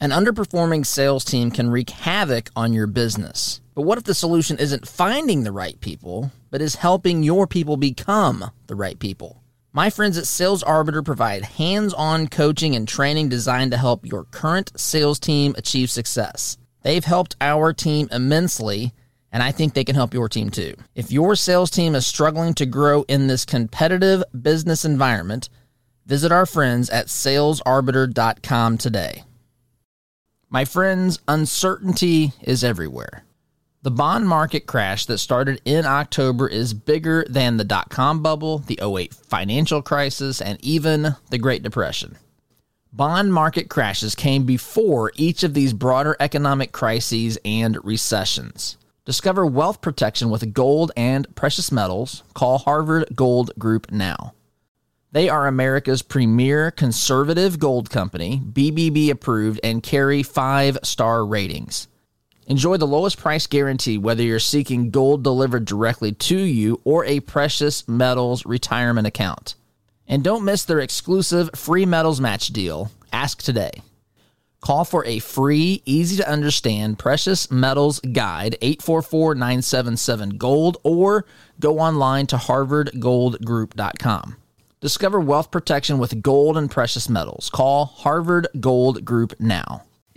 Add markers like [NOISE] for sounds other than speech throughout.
An underperforming sales team can wreak havoc on your business. But what if the solution isn't finding the right people, but is helping your people become the right people? My friends at Sales Arbiter provide hands on coaching and training designed to help your current sales team achieve success. They've helped our team immensely, and I think they can help your team too. If your sales team is struggling to grow in this competitive business environment, visit our friends at salesarbiter.com today. My friends, uncertainty is everywhere. The bond market crash that started in October is bigger than the dot com bubble, the 08 financial crisis, and even the Great Depression. Bond market crashes came before each of these broader economic crises and recessions. Discover wealth protection with gold and precious metals. Call Harvard Gold Group now. They are America's premier conservative gold company, BBB approved, and carry five star ratings. Enjoy the lowest price guarantee whether you're seeking gold delivered directly to you or a precious metals retirement account. And don't miss their exclusive free metals match deal. Ask today. Call for a free, easy to understand precious metals guide 844 977 gold or go online to harvardgoldgroup.com. Discover wealth protection with gold and precious metals. Call Harvard Gold Group now.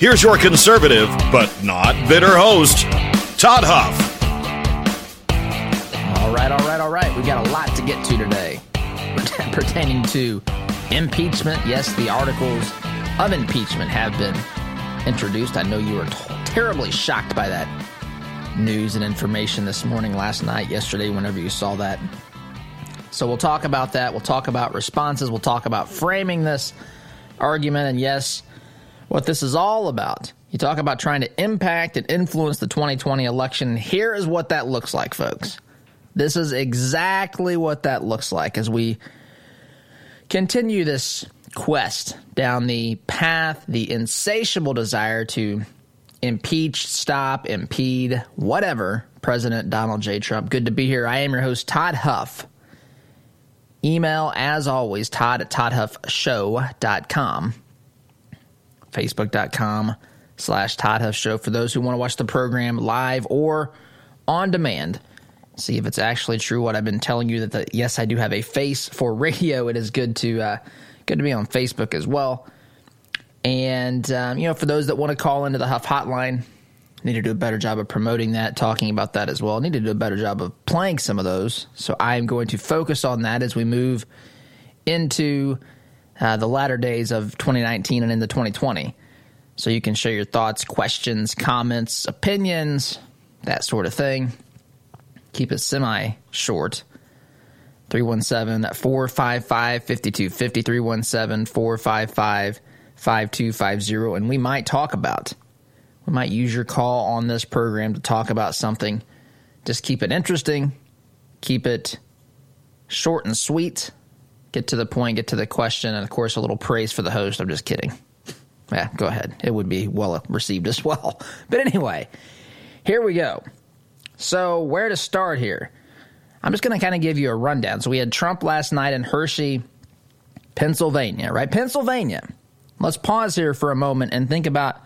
Here's your conservative, but not bitter host, Todd Huff. All right, all right, all right. We got a lot to get to today [LAUGHS] pertaining to impeachment. Yes, the articles of impeachment have been introduced. I know you were t- terribly shocked by that news and information this morning, last night, yesterday, whenever you saw that. So we'll talk about that. We'll talk about responses. We'll talk about framing this argument. And yes, what this is all about. You talk about trying to impact and influence the 2020 election. Here is what that looks like, folks. This is exactly what that looks like as we continue this quest down the path, the insatiable desire to impeach, stop, impede, whatever President Donald J. Trump. Good to be here. I am your host, Todd Huff. Email, as always, todd at toddhuffshow.com facebook.com slash Todd Huff Show for those who want to watch the program live or on demand. See if it's actually true what I've been telling you that the, yes, I do have a face for radio. It is good to uh, good to be on Facebook as well. And um, you know, for those that want to call into the Huff Hotline, need to do a better job of promoting that, talking about that as well. Need to do a better job of playing some of those. So I am going to focus on that as we move into uh, the latter days of 2019 and into 2020. So you can share your thoughts, questions, comments, opinions, that sort of thing. Keep it semi short. 317 455 5250. 317 455 5250. And we might talk about, we might use your call on this program to talk about something. Just keep it interesting, keep it short and sweet get to the point, get to the question, and of course, a little praise for the host. I'm just kidding. Yeah, go ahead. It would be well received as well. [LAUGHS] But anyway, here we go. So, where to start here? I'm just going to kind of give you a rundown. So, we had Trump last night in Hershey, Pennsylvania, right? Pennsylvania. Let's pause here for a moment and think about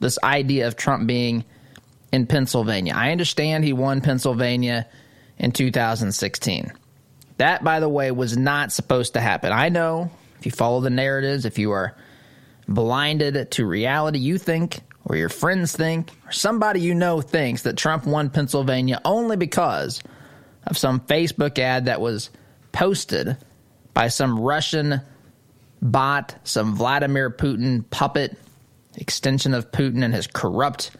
this idea of Trump being in Pennsylvania. I understand he won Pennsylvania in 2016. That, by the way, was not supposed to happen. I know if you follow the narratives, if you are blinded to reality. You think, or your friends think, or somebody you know thinks that Trump won Pennsylvania only because of some Facebook ad that was posted by some Russian bot, some Vladimir Putin puppet, extension of Putin and his corrupt,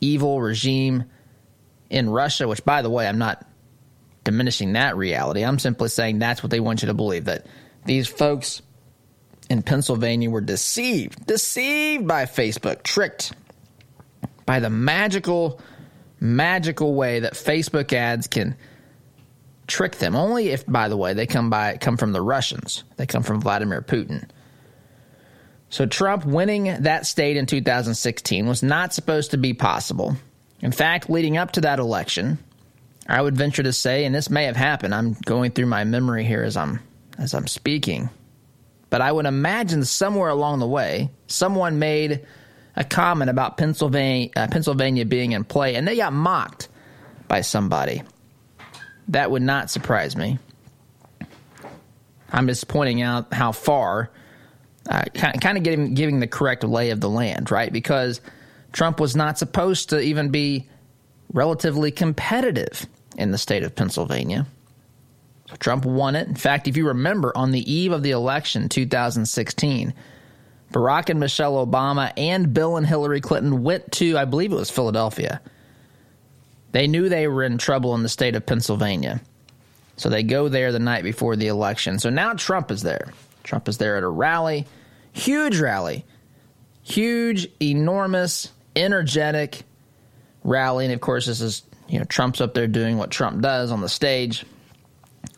evil regime in Russia, which, by the way, I'm not diminishing that reality. I'm simply saying that's what they want you to believe that these folks in Pennsylvania were deceived, deceived by Facebook, tricked by the magical, magical way that Facebook ads can trick them. Only if, by the way, they come by come from the Russians. They come from Vladimir Putin. So Trump winning that state in 2016 was not supposed to be possible. In fact, leading up to that election, I would venture to say, and this may have happened. I'm going through my memory here as I'm as I'm speaking. But I would imagine somewhere along the way, someone made a comment about Pennsylvania, uh, Pennsylvania being in play, and they got mocked by somebody. That would not surprise me. I'm just pointing out how far, uh, kind of giving, giving the correct lay of the land, right? Because Trump was not supposed to even be relatively competitive in the state of Pennsylvania. Trump won it. In fact, if you remember, on the eve of the election 2016, Barack and Michelle Obama and Bill and Hillary Clinton went to, I believe it was Philadelphia. They knew they were in trouble in the state of Pennsylvania. So they go there the night before the election. So now Trump is there. Trump is there at a rally, huge rally, huge, enormous, energetic rally. And of course, this is, you know, Trump's up there doing what Trump does on the stage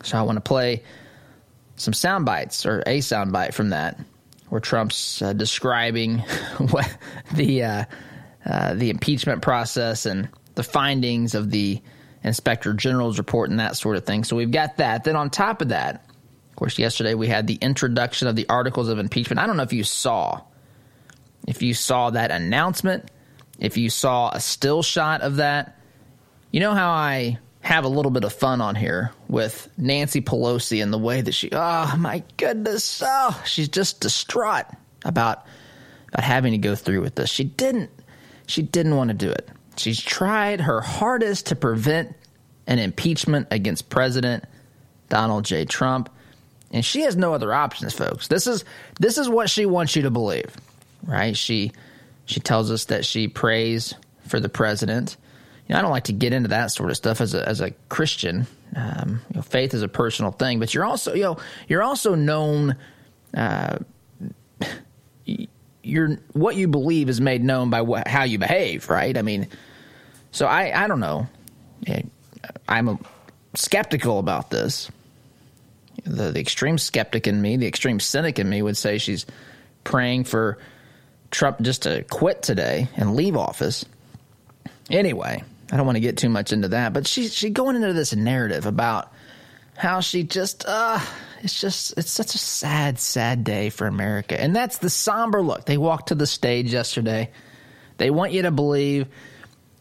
so I want to play some sound bites or a sound bite from that, where Trump's uh, describing [LAUGHS] what the uh, uh, the impeachment process and the findings of the inspector general's report and that sort of thing. So we've got that. Then on top of that, of course, yesterday we had the introduction of the articles of impeachment. I don't know if you saw if you saw that announcement, if you saw a still shot of that. You know how I have a little bit of fun on here with Nancy Pelosi and the way that she, oh my goodness, oh, she's just distraught about about having to go through with this. She didn't she didn't want to do it. She's tried her hardest to prevent an impeachment against President Donald J. Trump, and she has no other options, folks. This is this is what she wants you to believe, right? She she tells us that she prays for the president you know, I don't like to get into that sort of stuff as a as a Christian. Um, you know, faith is a personal thing, but you're also you know you're also known. Uh, [SIGHS] you're what you believe is made known by what, how you behave, right? I mean, so I I don't know. I'm skeptical about this. The, the extreme skeptic in me, the extreme cynic in me, would say she's praying for Trump just to quit today and leave office. Anyway, I don't want to get too much into that, but she's she going into this narrative about how she just uh it's just it's such a sad sad day for America. And that's the somber look. They walked to the stage yesterday. They want you to believe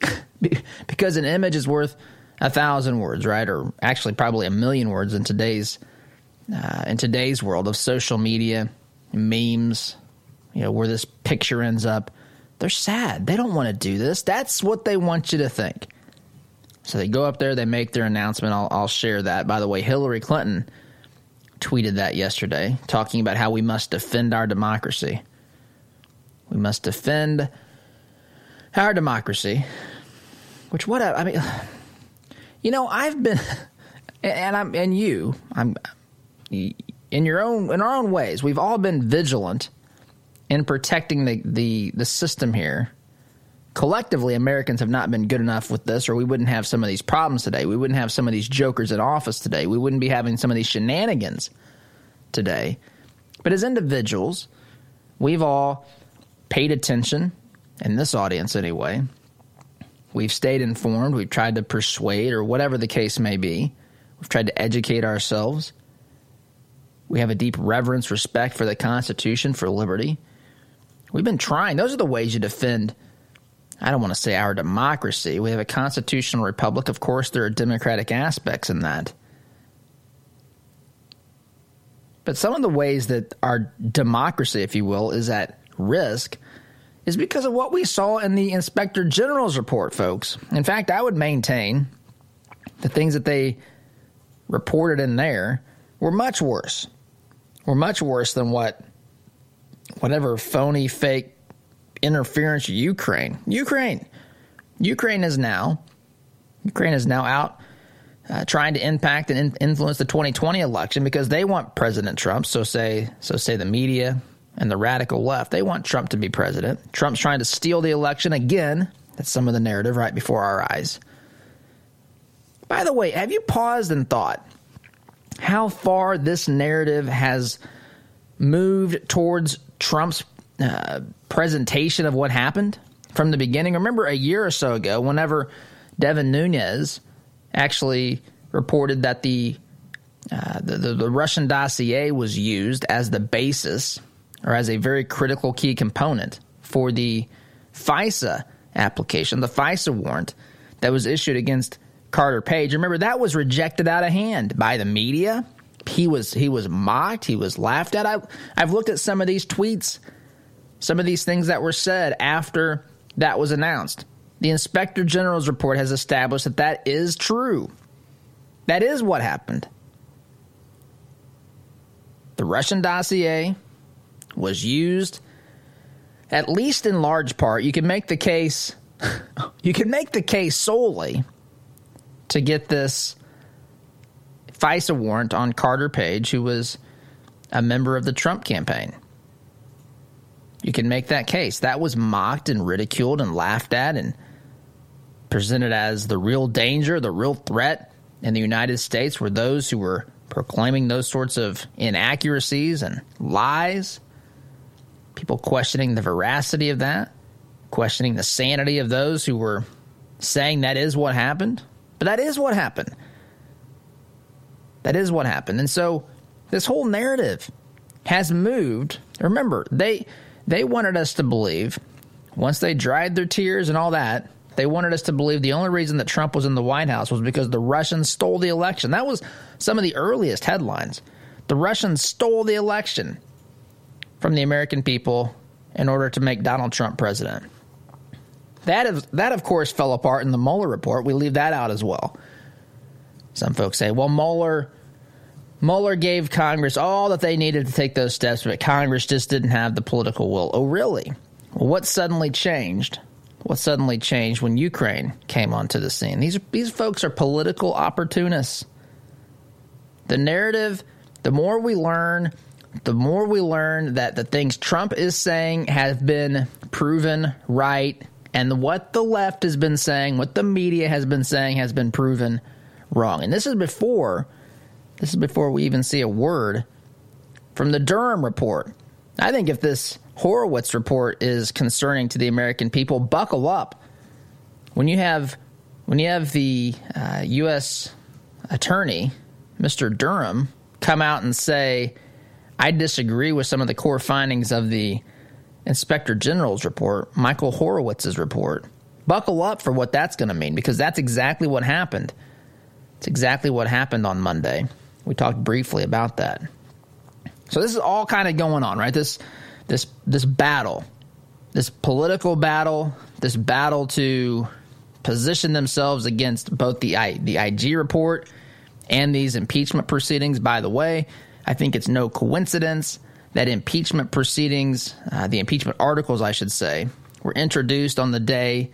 [LAUGHS] because an image is worth a thousand words, right? Or actually probably a million words in today's uh, in today's world of social media, memes, you know, where this picture ends up. They're sad. They don't want to do this. That's what they want you to think. So they go up there, they make their announcement. I'll, I'll share that. By the way, Hillary Clinton tweeted that yesterday, talking about how we must defend our democracy. We must defend our democracy. Which what I, mean, [SIGHS] you know, I've been, [LAUGHS] and I'm and you, I'm in your own in our own ways. We've all been vigilant in protecting the, the, the system here. Collectively, Americans have not been good enough with this, or we wouldn't have some of these problems today. We wouldn't have some of these jokers in office today. We wouldn't be having some of these shenanigans today. But as individuals, we've all paid attention, in this audience anyway. We've stayed informed. We've tried to persuade, or whatever the case may be. We've tried to educate ourselves. We have a deep reverence, respect for the Constitution, for liberty. We've been trying. Those are the ways you defend, I don't want to say our democracy. We have a constitutional republic. Of course, there are democratic aspects in that. But some of the ways that our democracy, if you will, is at risk is because of what we saw in the Inspector General's report, folks. In fact, I would maintain the things that they reported in there were much worse. Were much worse than what whatever phony fake interference Ukraine. Ukraine. Ukraine is now Ukraine is now out uh, trying to impact and in- influence the 2020 election because they want President Trump. So say so say the media and the radical left. They want Trump to be president. Trump's trying to steal the election again. That's some of the narrative right before our eyes. By the way, have you paused and thought how far this narrative has moved towards Trump's uh, presentation of what happened from the beginning? Remember a year or so ago, whenever Devin Nunes actually reported that the, uh, the, the, the Russian dossier was used as the basis or as a very critical key component for the FISA application, the FISA warrant that was issued against Carter Page. Remember that was rejected out of hand by the media. He was he was mocked. He was laughed at. I, I've looked at some of these tweets, some of these things that were said after that was announced. The Inspector General's report has established that that is true. That is what happened. The Russian dossier was used, at least in large part. You can make the case. [LAUGHS] you can make the case solely to get this FISA warrant on Carter Page, who was a member of the Trump campaign. You can make that case. That was mocked and ridiculed and laughed at and presented as the real danger, the real threat in the United States were those who were proclaiming those sorts of inaccuracies and lies. People questioning the veracity of that, questioning the sanity of those who were saying that is what happened. But that is what happened. That is what happened. And so this whole narrative has moved. Remember, they they wanted us to believe once they dried their tears and all that, they wanted us to believe the only reason that Trump was in the White House was because the Russians stole the election. That was some of the earliest headlines. The Russians stole the election from the American people in order to make Donald Trump president. That, is, that of course, fell apart in the Mueller report. We leave that out as well. Some folks say, well, Mueller, Mueller gave Congress all that they needed to take those steps, but Congress just didn't have the political will. Oh, really? What suddenly changed? What suddenly changed when Ukraine came onto the scene? These, these folks are political opportunists. The narrative, the more we learn, the more we learn that the things Trump is saying have been proven right and what the left has been saying, what the media has been saying, has been proven wrong. And this is before this is before we even see a word from the Durham report. I think if this Horowitz report is concerning to the American people, buckle up. When you have when you have the uh, U.S. attorney, Mr. Durham, come out and say, "I disagree with some of the core findings of the Inspector General's report, Michael Horowitz's report. Buckle up for what that's going to mean because that's exactly what happened. It's exactly what happened on Monday. We talked briefly about that. So this is all kind of going on, right? This this this battle, this political battle, this battle to position themselves against both the I, the IG report and these impeachment proceedings. By the way, I think it's no coincidence that impeachment proceedings, uh, the impeachment articles, I should say, were introduced on the day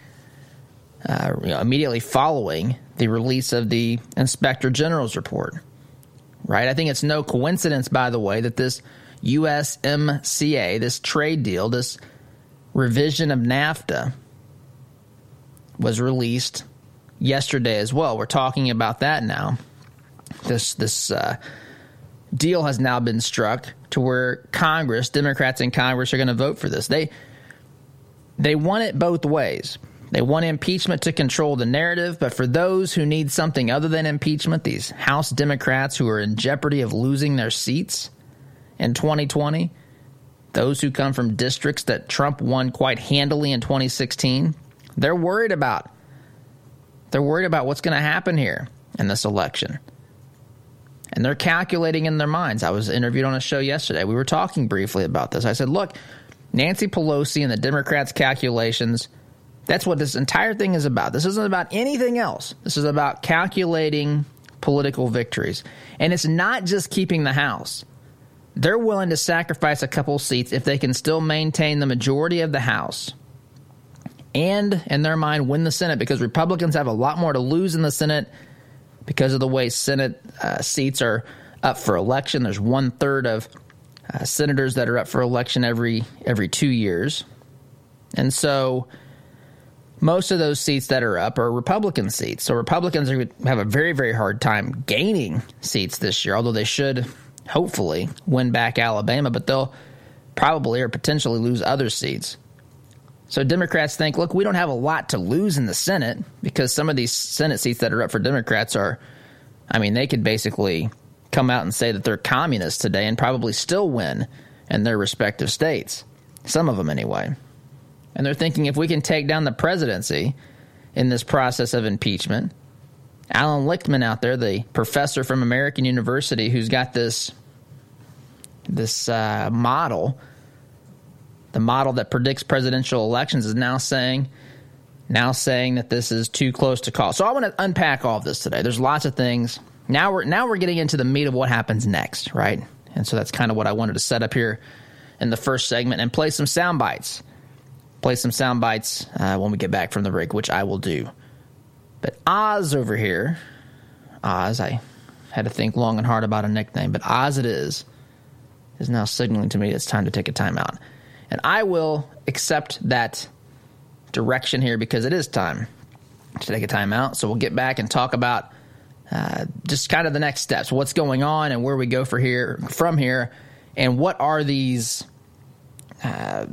uh, you know, immediately following the release of the Inspector General's report. Right? I think it's no coincidence, by the way, that this USMCA, this trade deal, this revision of NAFTA, was released yesterday as well. We're talking about that now. This this uh, deal has now been struck to where Congress, Democrats in Congress, are going to vote for this. They they want it both ways. They want impeachment to control the narrative, but for those who need something other than impeachment, these House Democrats who are in jeopardy of losing their seats in 2020, those who come from districts that Trump won quite handily in 2016, they're worried about. They're worried about what's going to happen here in this election and they're calculating in their minds. I was interviewed on a show yesterday. We were talking briefly about this. I said, look, Nancy Pelosi and the Democrats' calculations. That's what this entire thing is about. This isn't about anything else. This is about calculating political victories. And it's not just keeping the House. They're willing to sacrifice a couple seats if they can still maintain the majority of the House and, in their mind, win the Senate because Republicans have a lot more to lose in the Senate because of the way Senate uh, seats are up for election. There's one third of uh, senators that are up for election every every two years, and so most of those seats that are up are Republican seats. So Republicans are, have a very very hard time gaining seats this year, although they should hopefully win back Alabama, but they'll probably or potentially lose other seats. So Democrats think, look, we don't have a lot to lose in the Senate because some of these Senate seats that are up for Democrats are, I mean, they could basically come out and say that they're communists today and probably still win in their respective states. Some of them, anyway. And they're thinking if we can take down the presidency in this process of impeachment, Alan Lichtman out there, the professor from American University who's got this this uh, model the model that predicts presidential elections is now saying now saying that this is too close to call. So I want to unpack all of this today. There's lots of things. Now we're now we're getting into the meat of what happens next, right? And so that's kind of what I wanted to set up here in the first segment and play some sound bites. Play some sound bites uh, when we get back from the break, which I will do. But Oz over here, Oz, I had to think long and hard about a nickname, but Oz it is, is now signaling to me it's time to take a timeout. And I will accept that direction here because it is time to take a timeout. So we'll get back and talk about uh, just kind of the next steps, what's going on, and where we go for here from here, and what are these. Uh,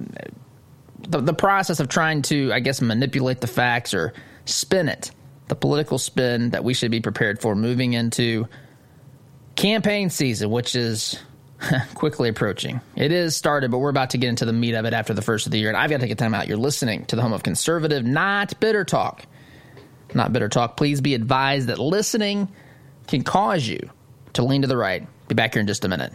the, the process of trying to, I guess, manipulate the facts or spin it, the political spin that we should be prepared for moving into campaign season, which is [LAUGHS] quickly approaching. It is started, but we're about to get into the meat of it after the first of the year. And I've got to take a time out. You're listening to the home of conservative, not bitter talk. Not bitter talk. Please be advised that listening can cause you to lean to the right. Be back here in just a minute.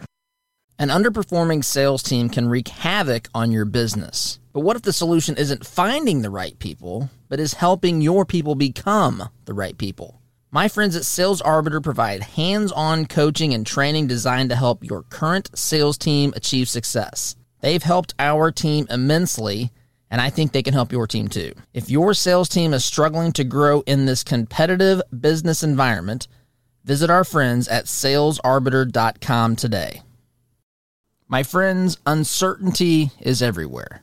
An underperforming sales team can wreak havoc on your business. But what if the solution isn't finding the right people, but is helping your people become the right people? My friends at Sales Arbiter provide hands on coaching and training designed to help your current sales team achieve success. They've helped our team immensely, and I think they can help your team too. If your sales team is struggling to grow in this competitive business environment, visit our friends at salesarbiter.com today. My friends, uncertainty is everywhere.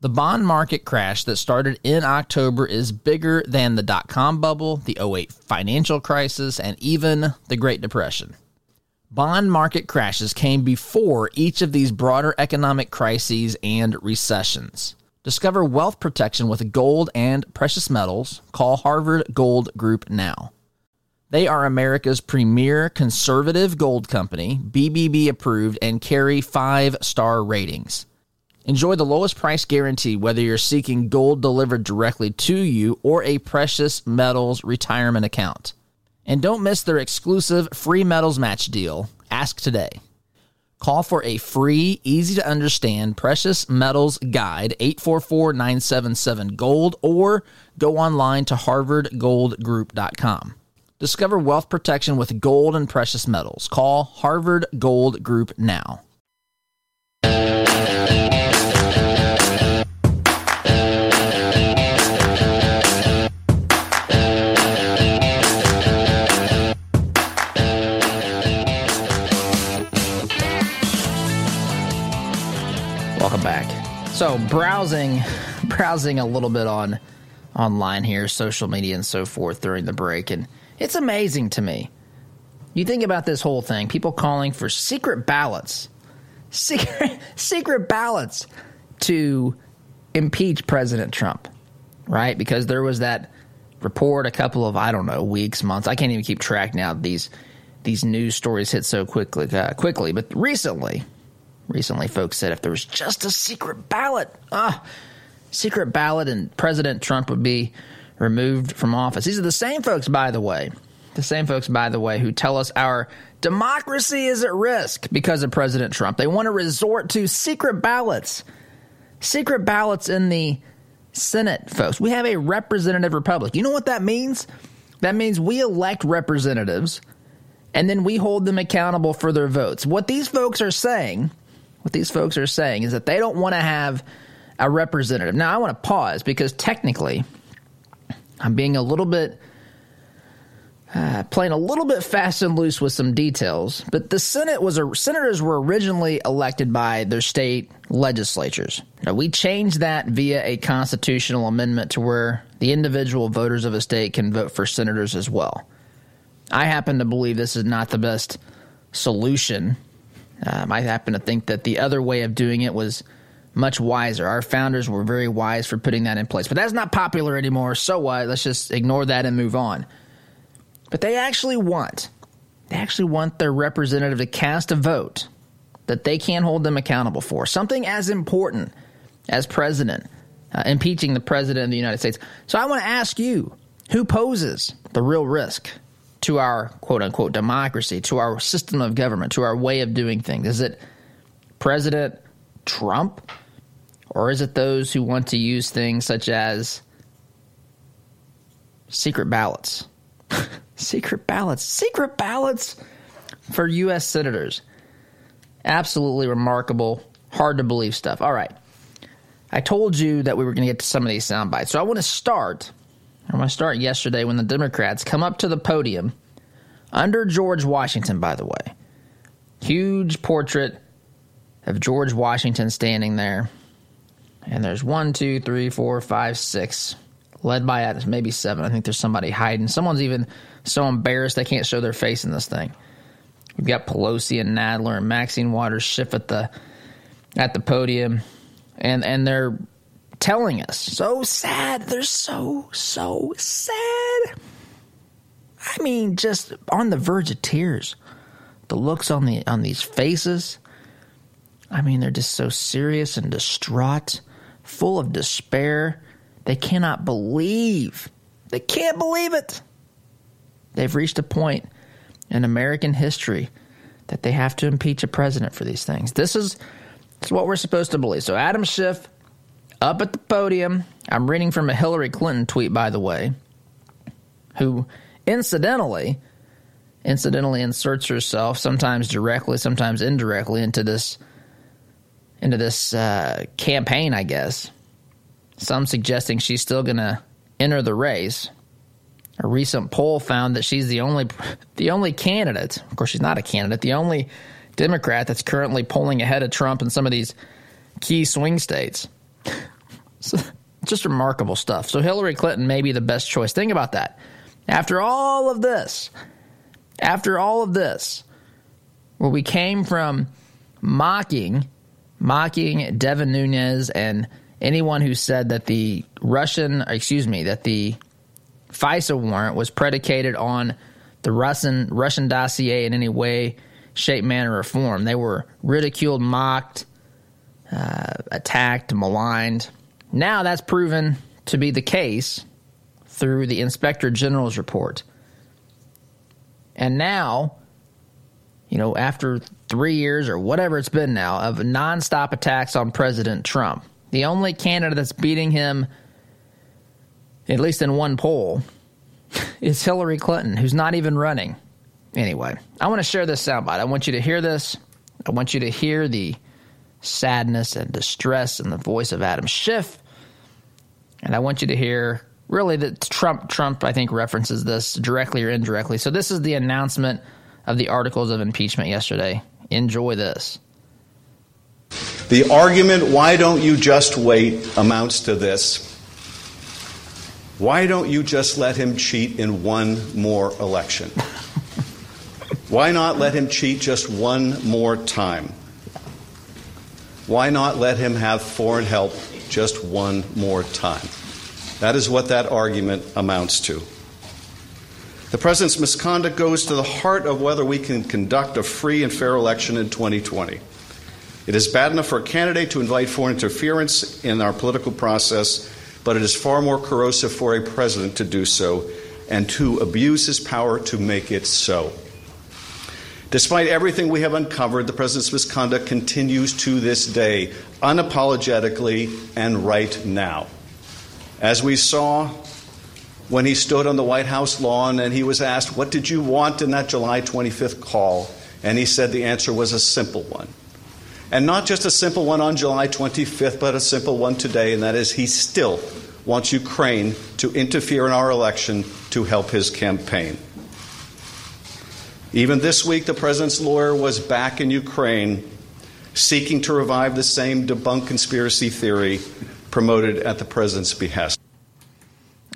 The bond market crash that started in October is bigger than the dot com bubble, the 08 financial crisis, and even the Great Depression. Bond market crashes came before each of these broader economic crises and recessions. Discover wealth protection with gold and precious metals. Call Harvard Gold Group now. They are America's premier conservative gold company, BBB approved, and carry five star ratings. Enjoy the lowest price guarantee whether you're seeking gold delivered directly to you or a precious metals retirement account. And don't miss their exclusive free metals match deal. Ask today. Call for a free, easy to understand precious metals guide 844 977 Gold or go online to harvardgoldgroup.com. Discover wealth protection with gold and precious metals. Call Harvard Gold Group now. Welcome back. So browsing, [LAUGHS] browsing a little bit on online here, social media and so forth during the break, and it's amazing to me. You think about this whole thing: people calling for secret ballots, secret [LAUGHS] secret ballots to impeach President Trump, right? Because there was that report a couple of I don't know weeks, months. I can't even keep track now. These these news stories hit so quickly, uh, quickly, but recently Recently, folks said if there was just a secret ballot, ah, secret ballot, and President Trump would be removed from office. These are the same folks, by the way, the same folks, by the way, who tell us our democracy is at risk because of President Trump. They want to resort to secret ballots. secret ballots in the Senate, folks. We have a representative republic. You know what that means? That means we elect representatives and then we hold them accountable for their votes. What these folks are saying, what these folks are saying is that they don't want to have a representative. Now, I want to pause because technically, I'm being a little bit uh, playing a little bit fast and loose with some details. But the Senate was a, senators were originally elected by their state legislatures. Now, we changed that via a constitutional amendment to where the individual voters of a state can vote for senators as well. I happen to believe this is not the best solution. Um, I happen to think that the other way of doing it was much wiser. Our founders were very wise for putting that in place. But that's not popular anymore. So what? Let's just ignore that and move on. But they actually want, they actually want their representative to cast a vote that they can't hold them accountable for. Something as important as president, uh, impeaching the president of the United States. So I want to ask you who poses the real risk to our quote unquote democracy, to our system of government, to our way of doing things? Is it President Trump? Or is it those who want to use things such as secret ballots? [LAUGHS] secret ballots. Secret ballots for U.S. senators. Absolutely remarkable, hard to believe stuff. All right. I told you that we were going to get to some of these sound bites. So I want to start I'm going to start yesterday when the Democrats come up to the podium under George Washington, by the way. Huge portrait of George Washington standing there. And there's one, two, three, four, five, six, led by maybe seven. I think there's somebody hiding. Someone's even so embarrassed they can't show their face in this thing. We've got Pelosi and Nadler and Maxine Waters Schiff at the at the podium, and and they're telling us. So sad. They're so, so sad. I mean, just on the verge of tears. The looks on the on these faces. I mean, they're just so serious and distraught, full of despair. They cannot believe. They can't believe it. They've reached a point in American history that they have to impeach a president for these things. This is, this is what we're supposed to believe. So Adam Schiff up at the podium. I'm reading from a Hillary Clinton tweet, by the way, who incidentally, incidentally inserts herself sometimes directly, sometimes indirectly into this into this uh, campaign. I guess some suggesting she's still going to enter the race. A recent poll found that she's the only [LAUGHS] the only candidate. Of course, she's not a candidate. The only Democrat that's currently polling ahead of Trump in some of these key swing states. [LAUGHS] just remarkable stuff. So Hillary Clinton may be the best choice. Think about that. After all of this, after all of this, where we came from mocking, mocking Devin Nunes and anyone who said that the Russian, excuse me, that the FISA warrant was predicated on the Russian Russian dossier in any way, shape, manner, or form. They were ridiculed, mocked, uh, attacked, maligned. Now that's proven to be the case through the Inspector General's report. And now, you know, after three years or whatever it's been now of nonstop attacks on President Trump, the only candidate that's beating him, at least in one poll, [LAUGHS] is Hillary Clinton, who's not even running. Anyway, I want to share this soundbite. I want you to hear this. I want you to hear the sadness and distress in the voice of Adam Schiff. And I want you to hear really that Trump Trump I think references this directly or indirectly. So this is the announcement of the articles of impeachment yesterday. Enjoy this. The argument why don't you just wait amounts to this. Why don't you just let him cheat in one more election? [LAUGHS] Why not let him cheat just one more time? Why not let him have foreign help just one more time? That is what that argument amounts to. The president's misconduct goes to the heart of whether we can conduct a free and fair election in 2020. It is bad enough for a candidate to invite foreign interference in our political process, but it is far more corrosive for a president to do so and to abuse his power to make it so. Despite everything we have uncovered, the president's misconduct continues to this day, unapologetically and right now. As we saw when he stood on the White House lawn and he was asked, What did you want in that July 25th call? And he said the answer was a simple one. And not just a simple one on July 25th, but a simple one today, and that is he still wants Ukraine to interfere in our election to help his campaign. Even this week, the president's lawyer was back in Ukraine seeking to revive the same debunked conspiracy theory promoted at the president's behest.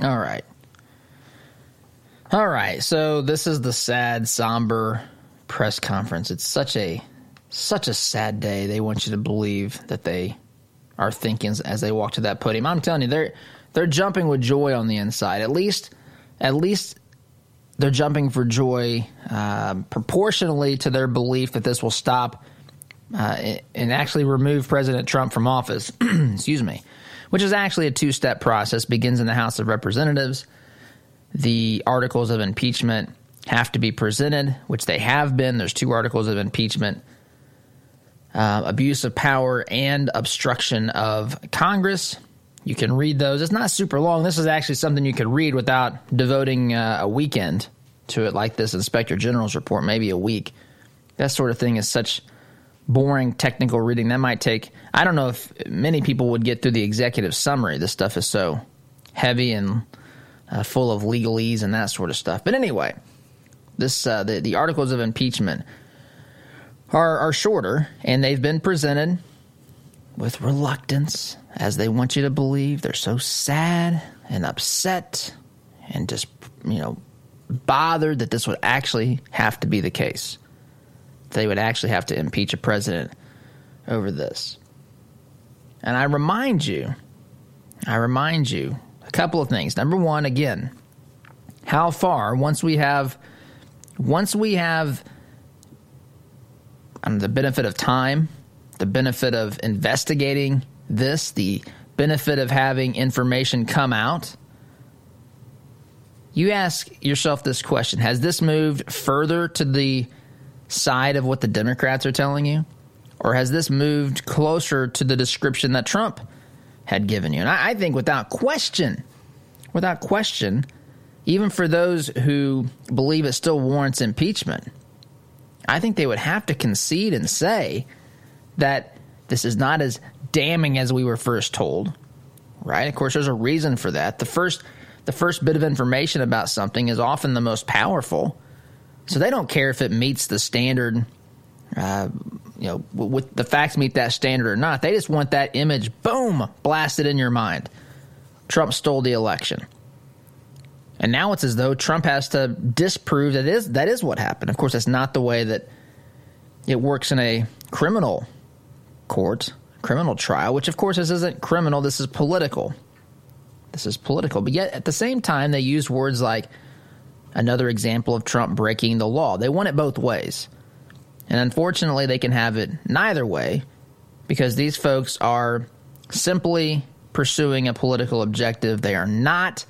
All right. All right. So this is the sad, somber press conference. It's such a such a sad day. They want you to believe that they are thinking as they walk to that podium. I'm telling you, they're they're jumping with joy on the inside. At least, at least they're jumping for joy uh, proportionally to their belief that this will stop uh, and actually remove President Trump from office. [CLEARS THROAT] Excuse me, which is actually a two step process. Begins in the House of Representatives. The articles of impeachment have to be presented, which they have been. There's two articles of impeachment. Uh, abuse of power and obstruction of Congress. You can read those. It's not super long. This is actually something you could read without devoting uh, a weekend to it, like this Inspector General's report, maybe a week. That sort of thing is such boring technical reading. That might take, I don't know if many people would get through the executive summary. This stuff is so heavy and uh, full of legalese and that sort of stuff. But anyway, this uh, the, the articles of impeachment are, are shorter, and they've been presented with reluctance, as they want you to believe. They're so sad and upset and just, you know, bothered that this would actually have to be the case. They would actually have to impeach a president over this. And I remind you, I remind you a couple of things. Number one, again, how far once we have once we have um, the benefit of time the benefit of investigating this, the benefit of having information come out, you ask yourself this question Has this moved further to the side of what the Democrats are telling you? Or has this moved closer to the description that Trump had given you? And I, I think without question, without question, even for those who believe it still warrants impeachment, I think they would have to concede and say that this is not as damning as we were first told, right? Of course, there's a reason for that. The first, the first bit of information about something is often the most powerful, so they don't care if it meets the standard. Uh, you know, with the facts meet that standard or not, they just want that image, boom, blasted in your mind. Trump stole the election. And now it's as though Trump has to disprove that is that is what happened. Of course, that's not the way that it works in a criminal court, criminal trial, which of course this isn't criminal, this is political. This is political. But yet at the same time, they use words like another example of Trump breaking the law. They want it both ways. And unfortunately, they can have it neither way because these folks are simply pursuing a political objective. They are not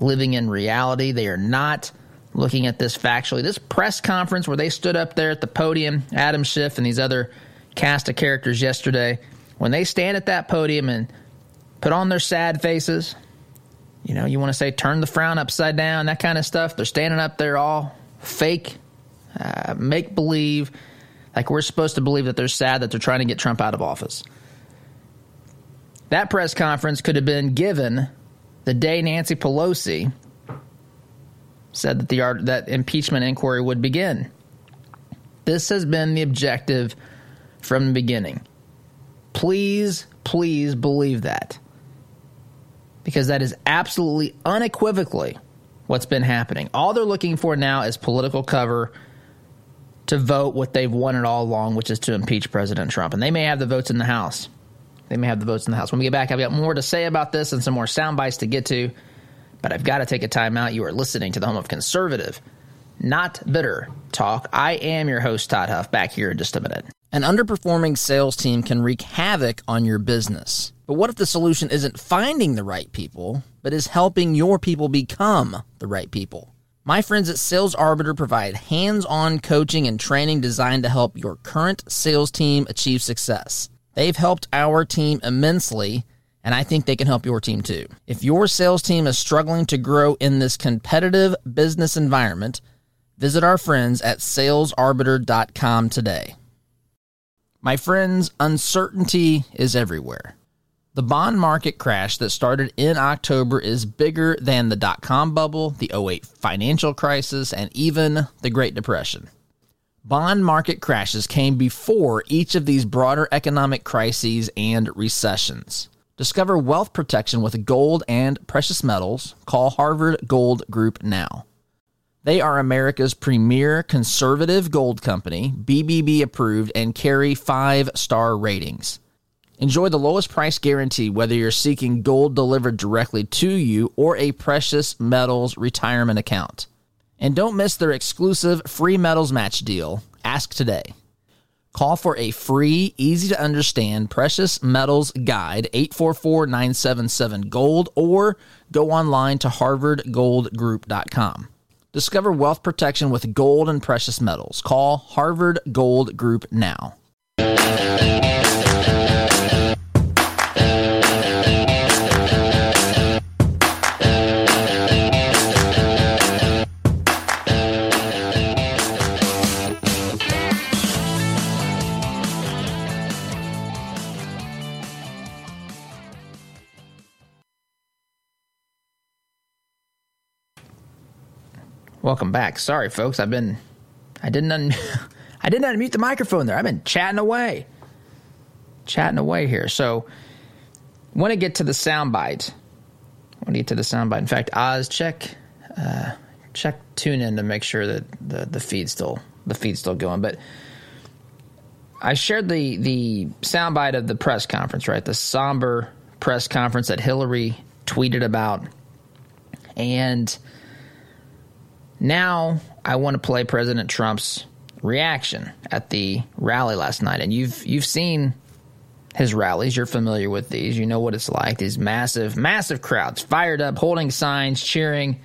living in reality. They are not looking at this factually. This press conference where they stood up there at the podium, Adam Schiff and these other cast of characters yesterday, when they stand at that podium and put on their sad faces, you know, you want to say turn the frown upside down, that kind of stuff. They're standing up there all fake, uh, make believe, like we're supposed to believe that they're sad that they're trying to get Trump out of office. That press conference could have been given the day Nancy Pelosi said that the that impeachment inquiry would begin. This has been the objective from the beginning. Please, please believe that. Because that is absolutely unequivocally what's been happening. All they're looking for now is political cover to vote what they've wanted all along, which is to impeach President Trump. And they may have the votes in the House. They may have the votes in the House. When we get back, I've got more to say about this and some more sound bites to get to. But I've got to take a time out. You are listening to the home of conservative, not bitter talk. I am your host, Todd Huff, back here in just a minute. An underperforming sales team can wreak havoc on your business. But what if the solution isn't finding the right people, but is helping your people become the right people? My friends at Sales Arbiter provide hands on coaching and training designed to help your current sales team achieve success. They've helped our team immensely, and I think they can help your team too. If your sales team is struggling to grow in this competitive business environment, visit our friends at salesarbiter.com today. My friends, uncertainty is everywhere. The bond market crash that started in October is bigger than the dot com bubble, the 08 financial crisis, and even the Great Depression. Bond market crashes came before each of these broader economic crises and recessions. Discover wealth protection with gold and precious metals. Call Harvard Gold Group now. They are America's premier conservative gold company, BBB approved, and carry five star ratings. Enjoy the lowest price guarantee whether you're seeking gold delivered directly to you or a precious metals retirement account. And don't miss their exclusive free metals match deal. Ask today. Call for a free, easy to understand precious metals guide 844 977 Gold or go online to harvardgoldgroup.com. Discover wealth protection with gold and precious metals. Call Harvard Gold Group now. Welcome back. Sorry, folks. I've been, I didn't, un- [LAUGHS] I didn't unmute the microphone there. I've been chatting away, chatting away here. So, want to get to the soundbite. Want to get to the soundbite. In fact, Oz, check, uh, check tune in to make sure that the the feed's still the feed's still going. But I shared the the soundbite of the press conference, right? The somber press conference that Hillary tweeted about, and now I want to play President Trump's reaction at the rally last night, and you've you've seen his rallies. You're familiar with these. You know what it's like. These massive, massive crowds, fired up, holding signs, cheering,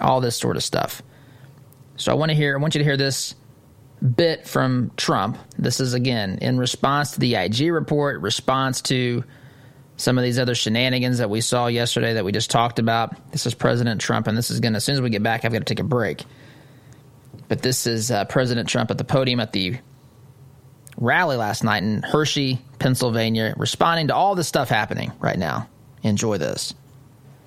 all this sort of stuff. So I want to hear. I want you to hear this bit from Trump. This is again in response to the IG report, response to some of these other shenanigans that we saw yesterday that we just talked about. This is President Trump, and this is going to, as soon as we get back, I've got to take a break. But this is uh, President Trump at the podium at the rally last night in Hershey, Pennsylvania, responding to all this stuff happening right now. Enjoy this.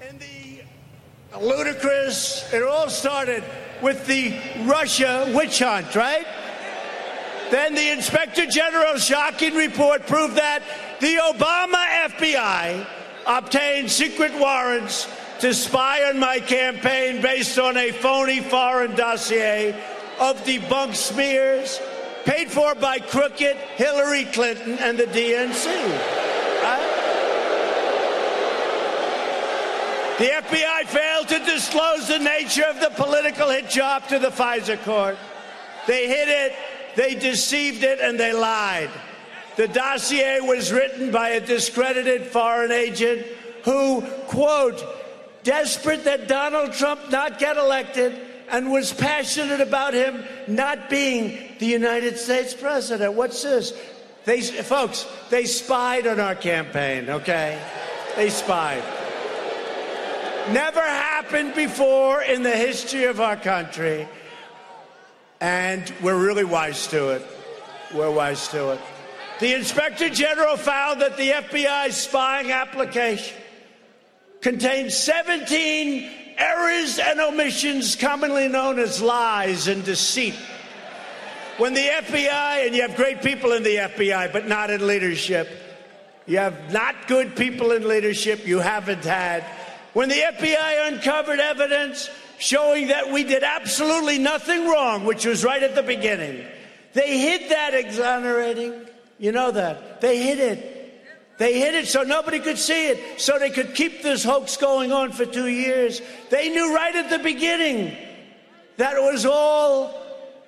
And the ludicrous, it all started with the Russia witch hunt, right? Then the Inspector General's shocking report proved that the Obama FBI obtained secret warrants to spy on my campaign based on a phony foreign dossier of debunked smears paid for by crooked Hillary Clinton and the DNC. The FBI failed to disclose the nature of the political hit job to the FISA court. They hid it, they deceived it, and they lied. The dossier was written by a discredited foreign agent who, quote, desperate that Donald Trump not get elected and was passionate about him not being the United States president. What's this? They, folks, they spied on our campaign, okay? They spied. Never happened before in the history of our country. And we're really wise to it. We're wise to it. The Inspector General found that the FBI's spying application contained 17 errors and omissions commonly known as lies and deceit. When the FBI, and you have great people in the FBI, but not in leadership, you have not good people in leadership, you haven't had. When the FBI uncovered evidence showing that we did absolutely nothing wrong, which was right at the beginning, they hid that exonerating you know that. They hid it. They hid it so nobody could see it, so they could keep this hoax going on for two years. They knew right at the beginning that it was all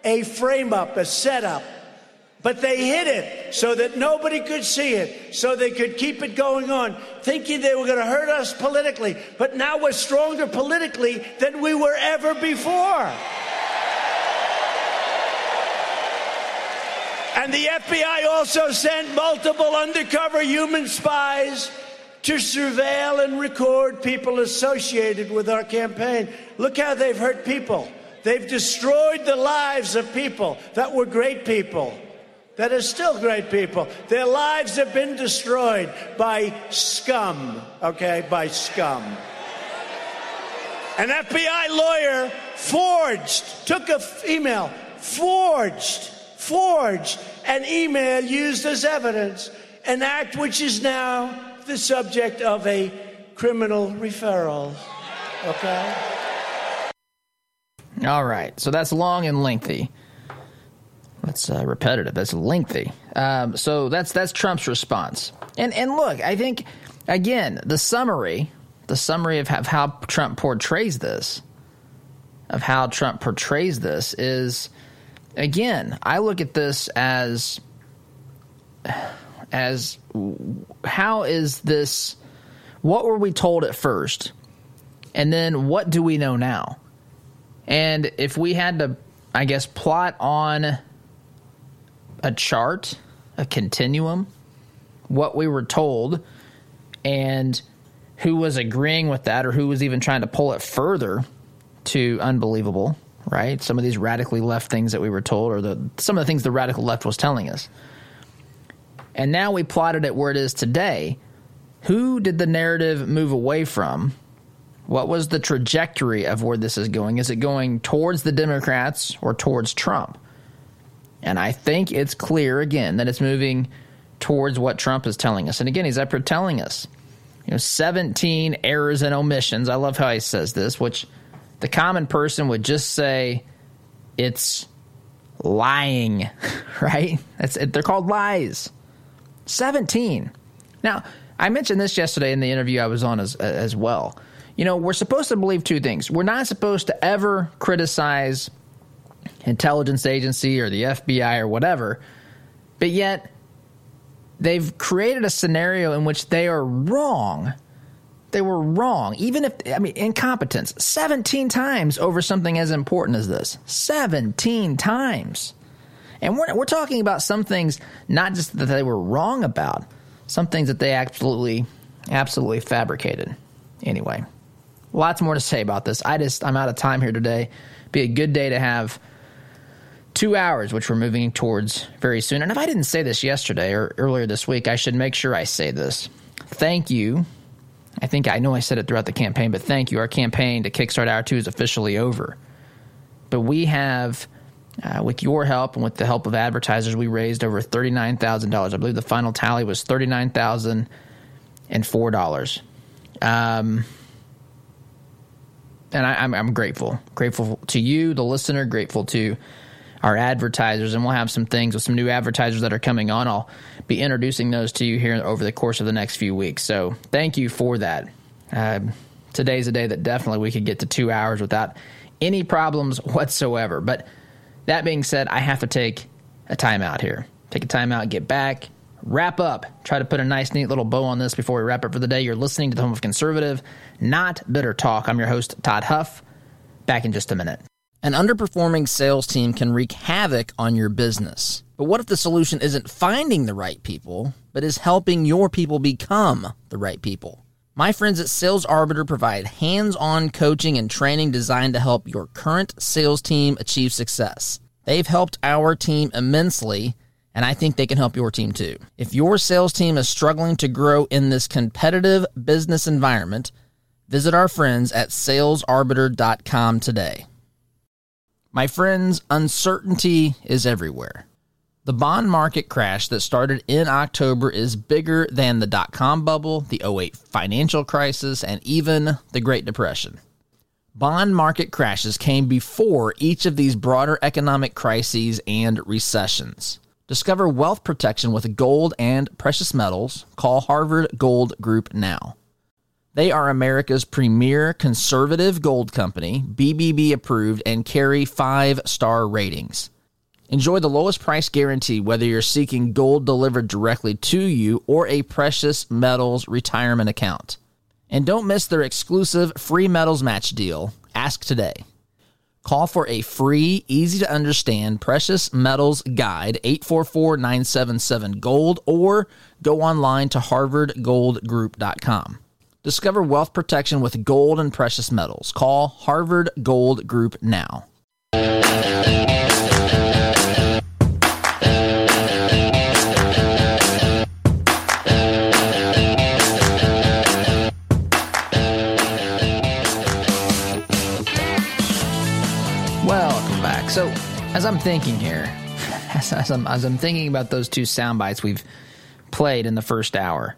a frame up, a setup But they hid it so that nobody could see it, so they could keep it going on, thinking they were going to hurt us politically. But now we're stronger politically than we were ever before. And the FBI also sent multiple undercover human spies to surveil and record people associated with our campaign. Look how they've hurt people. They've destroyed the lives of people that were great people that are still great people. Their lives have been destroyed by scum, okay, by scum. An FBI lawyer forged, took a email, forged, forged an email used as evidence, an act which is now the subject of a criminal referral. Okay? All right, so that's long and lengthy. That's uh, repetitive. That's lengthy. Um, so that's that's Trump's response. And and look, I think again the summary, the summary of of how Trump portrays this, of how Trump portrays this is, again, I look at this as as how is this? What were we told at first, and then what do we know now? And if we had to, I guess, plot on a chart, a continuum, what we were told, and who was agreeing with that or who was even trying to pull it further to unbelievable, right? Some of these radically left things that we were told, or the some of the things the radical left was telling us. And now we plotted it where it is today. Who did the narrative move away from? What was the trajectory of where this is going? Is it going towards the Democrats or towards Trump? And I think it's clear again that it's moving towards what Trump is telling us. And again, he's up here telling us, you know, 17 errors and omissions. I love how he says this, which the common person would just say it's lying, [LAUGHS] right? That's they're called lies. 17. Now, I mentioned this yesterday in the interview I was on as as well. You know, we're supposed to believe two things. We're not supposed to ever criticize intelligence agency or the FBI or whatever. But yet, they've created a scenario in which they are wrong. They were wrong. Even if, I mean, incompetence 17 times over something as important as this. 17 times. And we're, we're talking about some things, not just that they were wrong about, some things that they absolutely, absolutely fabricated. Anyway, lots more to say about this. I just, I'm out of time here today. Be a good day to have two hours, which we're moving towards very soon. And if I didn't say this yesterday or earlier this week, I should make sure I say this. Thank you. I think I know I said it throughout the campaign, but thank you. Our campaign to Kickstart Hour 2 is officially over. But we have, uh, with your help and with the help of advertisers, we raised over $39,000. I believe the final tally was $39,004. Um, and I, I'm, I'm grateful. Grateful to you, the listener, grateful to our advertisers, and we'll have some things with some new advertisers that are coming on. I'll be introducing those to you here over the course of the next few weeks. So thank you for that. Uh, today's a day that definitely we could get to two hours without any problems whatsoever. But that being said, I have to take a timeout here. Take a timeout, get back, wrap up. Try to put a nice, neat little bow on this before we wrap up for the day. You're listening to the Home of Conservative, not Bitter Talk. I'm your host, Todd Huff. Back in just a minute. An underperforming sales team can wreak havoc on your business. But what if the solution isn't finding the right people, but is helping your people become the right people? My friends at Sales Arbiter provide hands on coaching and training designed to help your current sales team achieve success. They've helped our team immensely, and I think they can help your team too. If your sales team is struggling to grow in this competitive business environment, visit our friends at salesarbiter.com today. My friends, uncertainty is everywhere. The bond market crash that started in October is bigger than the dot com bubble, the 08 financial crisis, and even the Great Depression. Bond market crashes came before each of these broader economic crises and recessions. Discover wealth protection with gold and precious metals. Call Harvard Gold Group now. They are America's premier conservative gold company, BBB approved, and carry five star ratings. Enjoy the lowest price guarantee whether you're seeking gold delivered directly to you or a precious metals retirement account. And don't miss their exclusive free metals match deal. Ask today. Call for a free, easy to understand precious metals guide 844 977 gold or go online to harvardgoldgroup.com. Discover wealth protection with gold and precious metals. Call Harvard Gold Group now. Welcome back. So, as I'm thinking here, [LAUGHS] as, as, I'm, as I'm thinking about those two sound bites we've played in the first hour,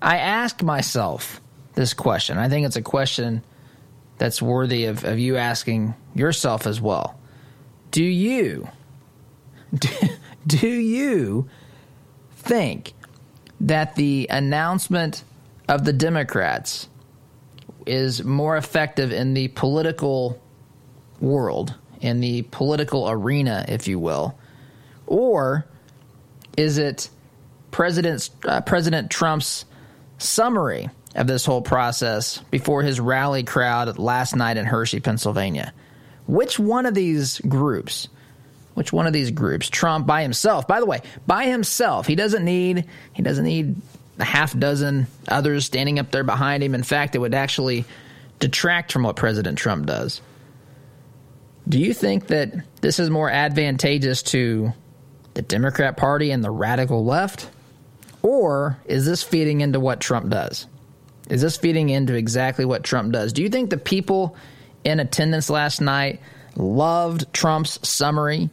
I ask myself this question. I think it's a question that's worthy of, of you asking yourself as well. Do you, do, [LAUGHS] do you think that the announcement of the Democrats is more effective in the political world, in the political arena, if you will? Or is it President, uh, President Trump's summary of this whole process before his rally crowd last night in Hershey, Pennsylvania? Which one of these groups? Which one of these groups? Trump by himself. By the way, by himself. He doesn't need he doesn't need a half dozen others standing up there behind him. In fact, it would actually detract from what President Trump does. Do you think that this is more advantageous to the Democrat Party and the radical left? Or is this feeding into what Trump does? Is this feeding into exactly what Trump does? Do you think the people in attendance last night loved Trump's summary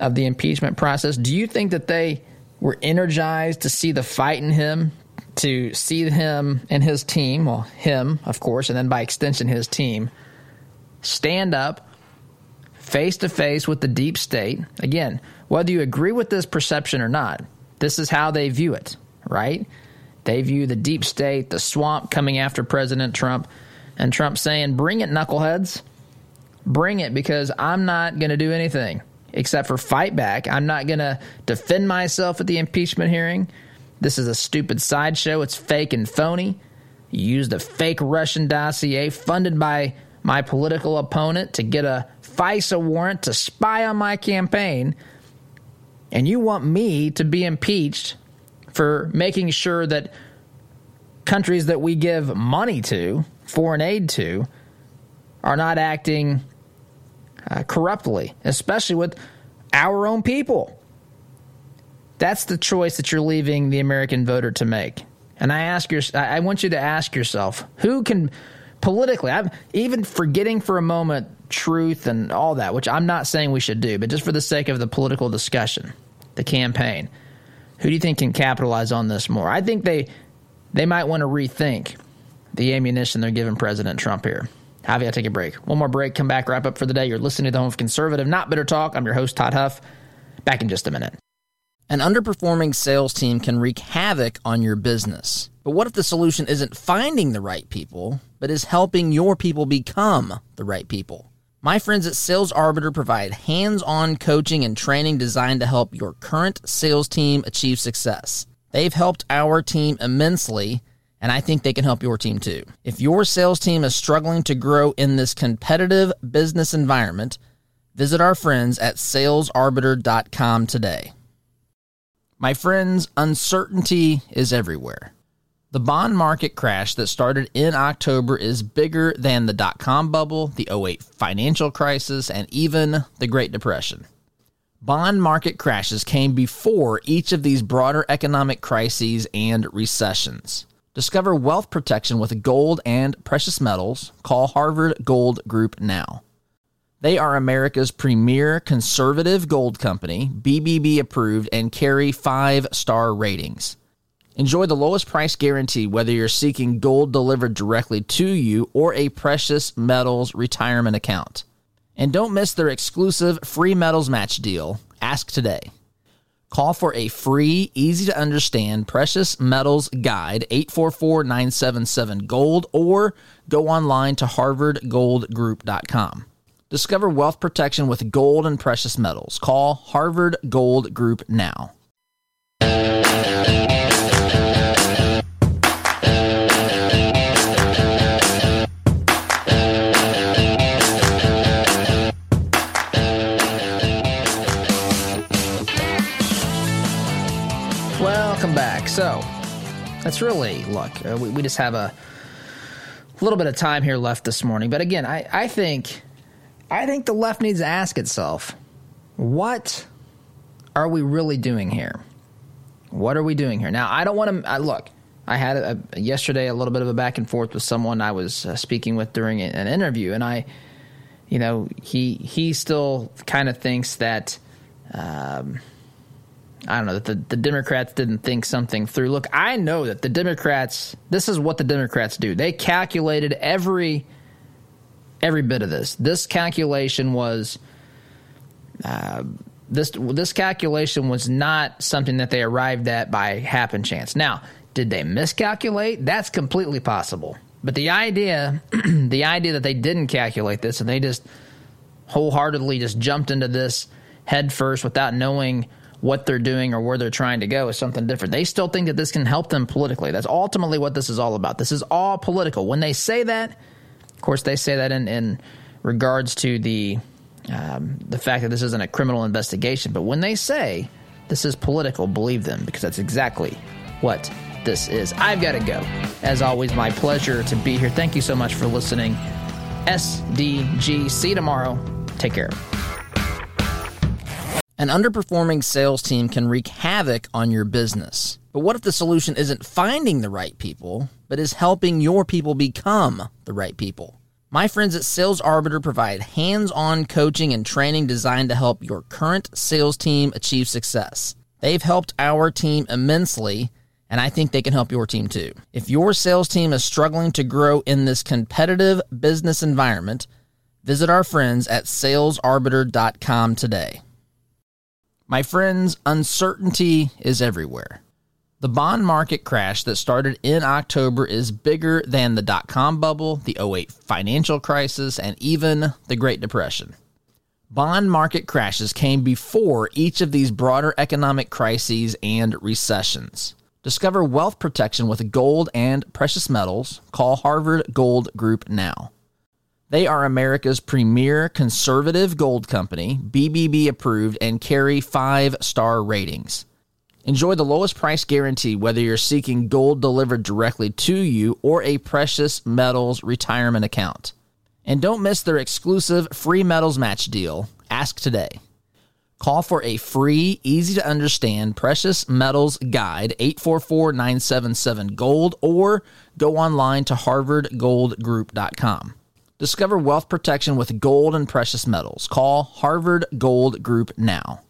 of the impeachment process? Do you think that they were energized to see the fight in him, to see him and his team, well, him, of course, and then by extension, his team, stand up face to face with the deep state. Again, whether you agree with this perception or not, this is how they view it, right? They view the deep state, the swamp coming after President Trump, and Trump saying, Bring it, knuckleheads. Bring it because I'm not going to do anything except for fight back. I'm not going to defend myself at the impeachment hearing. This is a stupid sideshow. It's fake and phony. You used a fake Russian dossier funded by my political opponent to get a FISA warrant to spy on my campaign. And you want me to be impeached for making sure that countries that we give money to, foreign aid to, are not acting uh, corruptly, especially with our own people. That's the choice that you're leaving the American voter to make. And I ask your, I want you to ask yourself, who can politically, I'm even forgetting for a moment truth and all that, which I'm not saying we should do, but just for the sake of the political discussion, the campaign, who do you think can capitalize on this more? I think they they might want to rethink the ammunition they're giving President Trump here. Javi, I'll take a break. One more break, come back, wrap up for the day. You're listening to the Home of Conservative, Not Bitter Talk. I'm your host, Todd Huff. Back in just a minute. An underperforming sales team can wreak havoc on your business. But what if the solution isn't finding the right people, but is helping your people become the right people? My friends at Sales Arbiter provide hands on coaching and training designed to help your current sales team achieve success. They've helped our team immensely, and I think they can help your team too. If your sales team is struggling to grow in this competitive business environment, visit our friends at salesarbiter.com today. My friends, uncertainty is everywhere. The bond market crash that started in October is bigger than the dot com bubble, the 08 financial crisis, and even the Great Depression. Bond market crashes came before each of these broader economic crises and recessions. Discover wealth protection with gold and precious metals. Call Harvard Gold Group now. They are America's premier conservative gold company, BBB approved, and carry five star ratings. Enjoy the lowest price guarantee whether you're seeking gold delivered directly to you or a precious metals retirement account. And don't miss their exclusive free metals match deal. Ask today. Call for a free, easy to understand precious metals guide 844 977 gold or go online to harvardgoldgroup.com. Discover wealth protection with gold and precious metals. Call Harvard Gold Group now. Welcome back. So, that's really, look, uh, we, we just have a little bit of time here left this morning. But again, I, I think I think the left needs to ask itself, what are we really doing here? What are we doing here? Now, I don't want to look. I had a, a, yesterday a little bit of a back and forth with someone I was uh, speaking with during an interview, and I, you know, he he still kind of thinks that. Um, I don't know that the, the Democrats didn't think something through. Look, I know that the Democrats. This is what the Democrats do. They calculated every every bit of this. This calculation was. Uh, this this calculation was not something that they arrived at by happen chance. Now, did they miscalculate? That's completely possible. But the idea, [CLEARS THROAT] the idea that they didn't calculate this and they just wholeheartedly just jumped into this head first without knowing what they're doing or where they're trying to go is something different. They still think that this can help them politically. That's ultimately what this is all about. This is all political. When they say that, of course, they say that in, in regards to the um, the fact that this isn't a criminal investigation. But when they say this is political, believe them because that's exactly what this is. I've got to go. As always, my pleasure to be here. Thank you so much for listening. SDG. See you tomorrow. Take care. An underperforming sales team can wreak havoc on your business. But what if the solution isn't finding the right people, but is helping your people become the right people? My friends at Sales Arbiter provide hands on coaching and training designed to help your current sales team achieve success. They've helped our team immensely, and I think they can help your team too. If your sales team is struggling to grow in this competitive business environment, visit our friends at salesarbiter.com today. My friends, uncertainty is everywhere. The bond market crash that started in October is bigger than the dot com bubble, the 08 financial crisis, and even the Great Depression. Bond market crashes came before each of these broader economic crises and recessions. Discover wealth protection with gold and precious metals. Call Harvard Gold Group now. They are America's premier conservative gold company, BBB approved, and carry five star ratings. Enjoy the lowest price guarantee whether you're seeking gold delivered directly to you or a precious metals retirement account. And don't miss their exclusive free metals match deal. Ask today. Call for a free, easy to understand precious metals guide 844 977 gold or go online to harvardgoldgroup.com. Discover wealth protection with gold and precious metals. Call Harvard Gold Group now.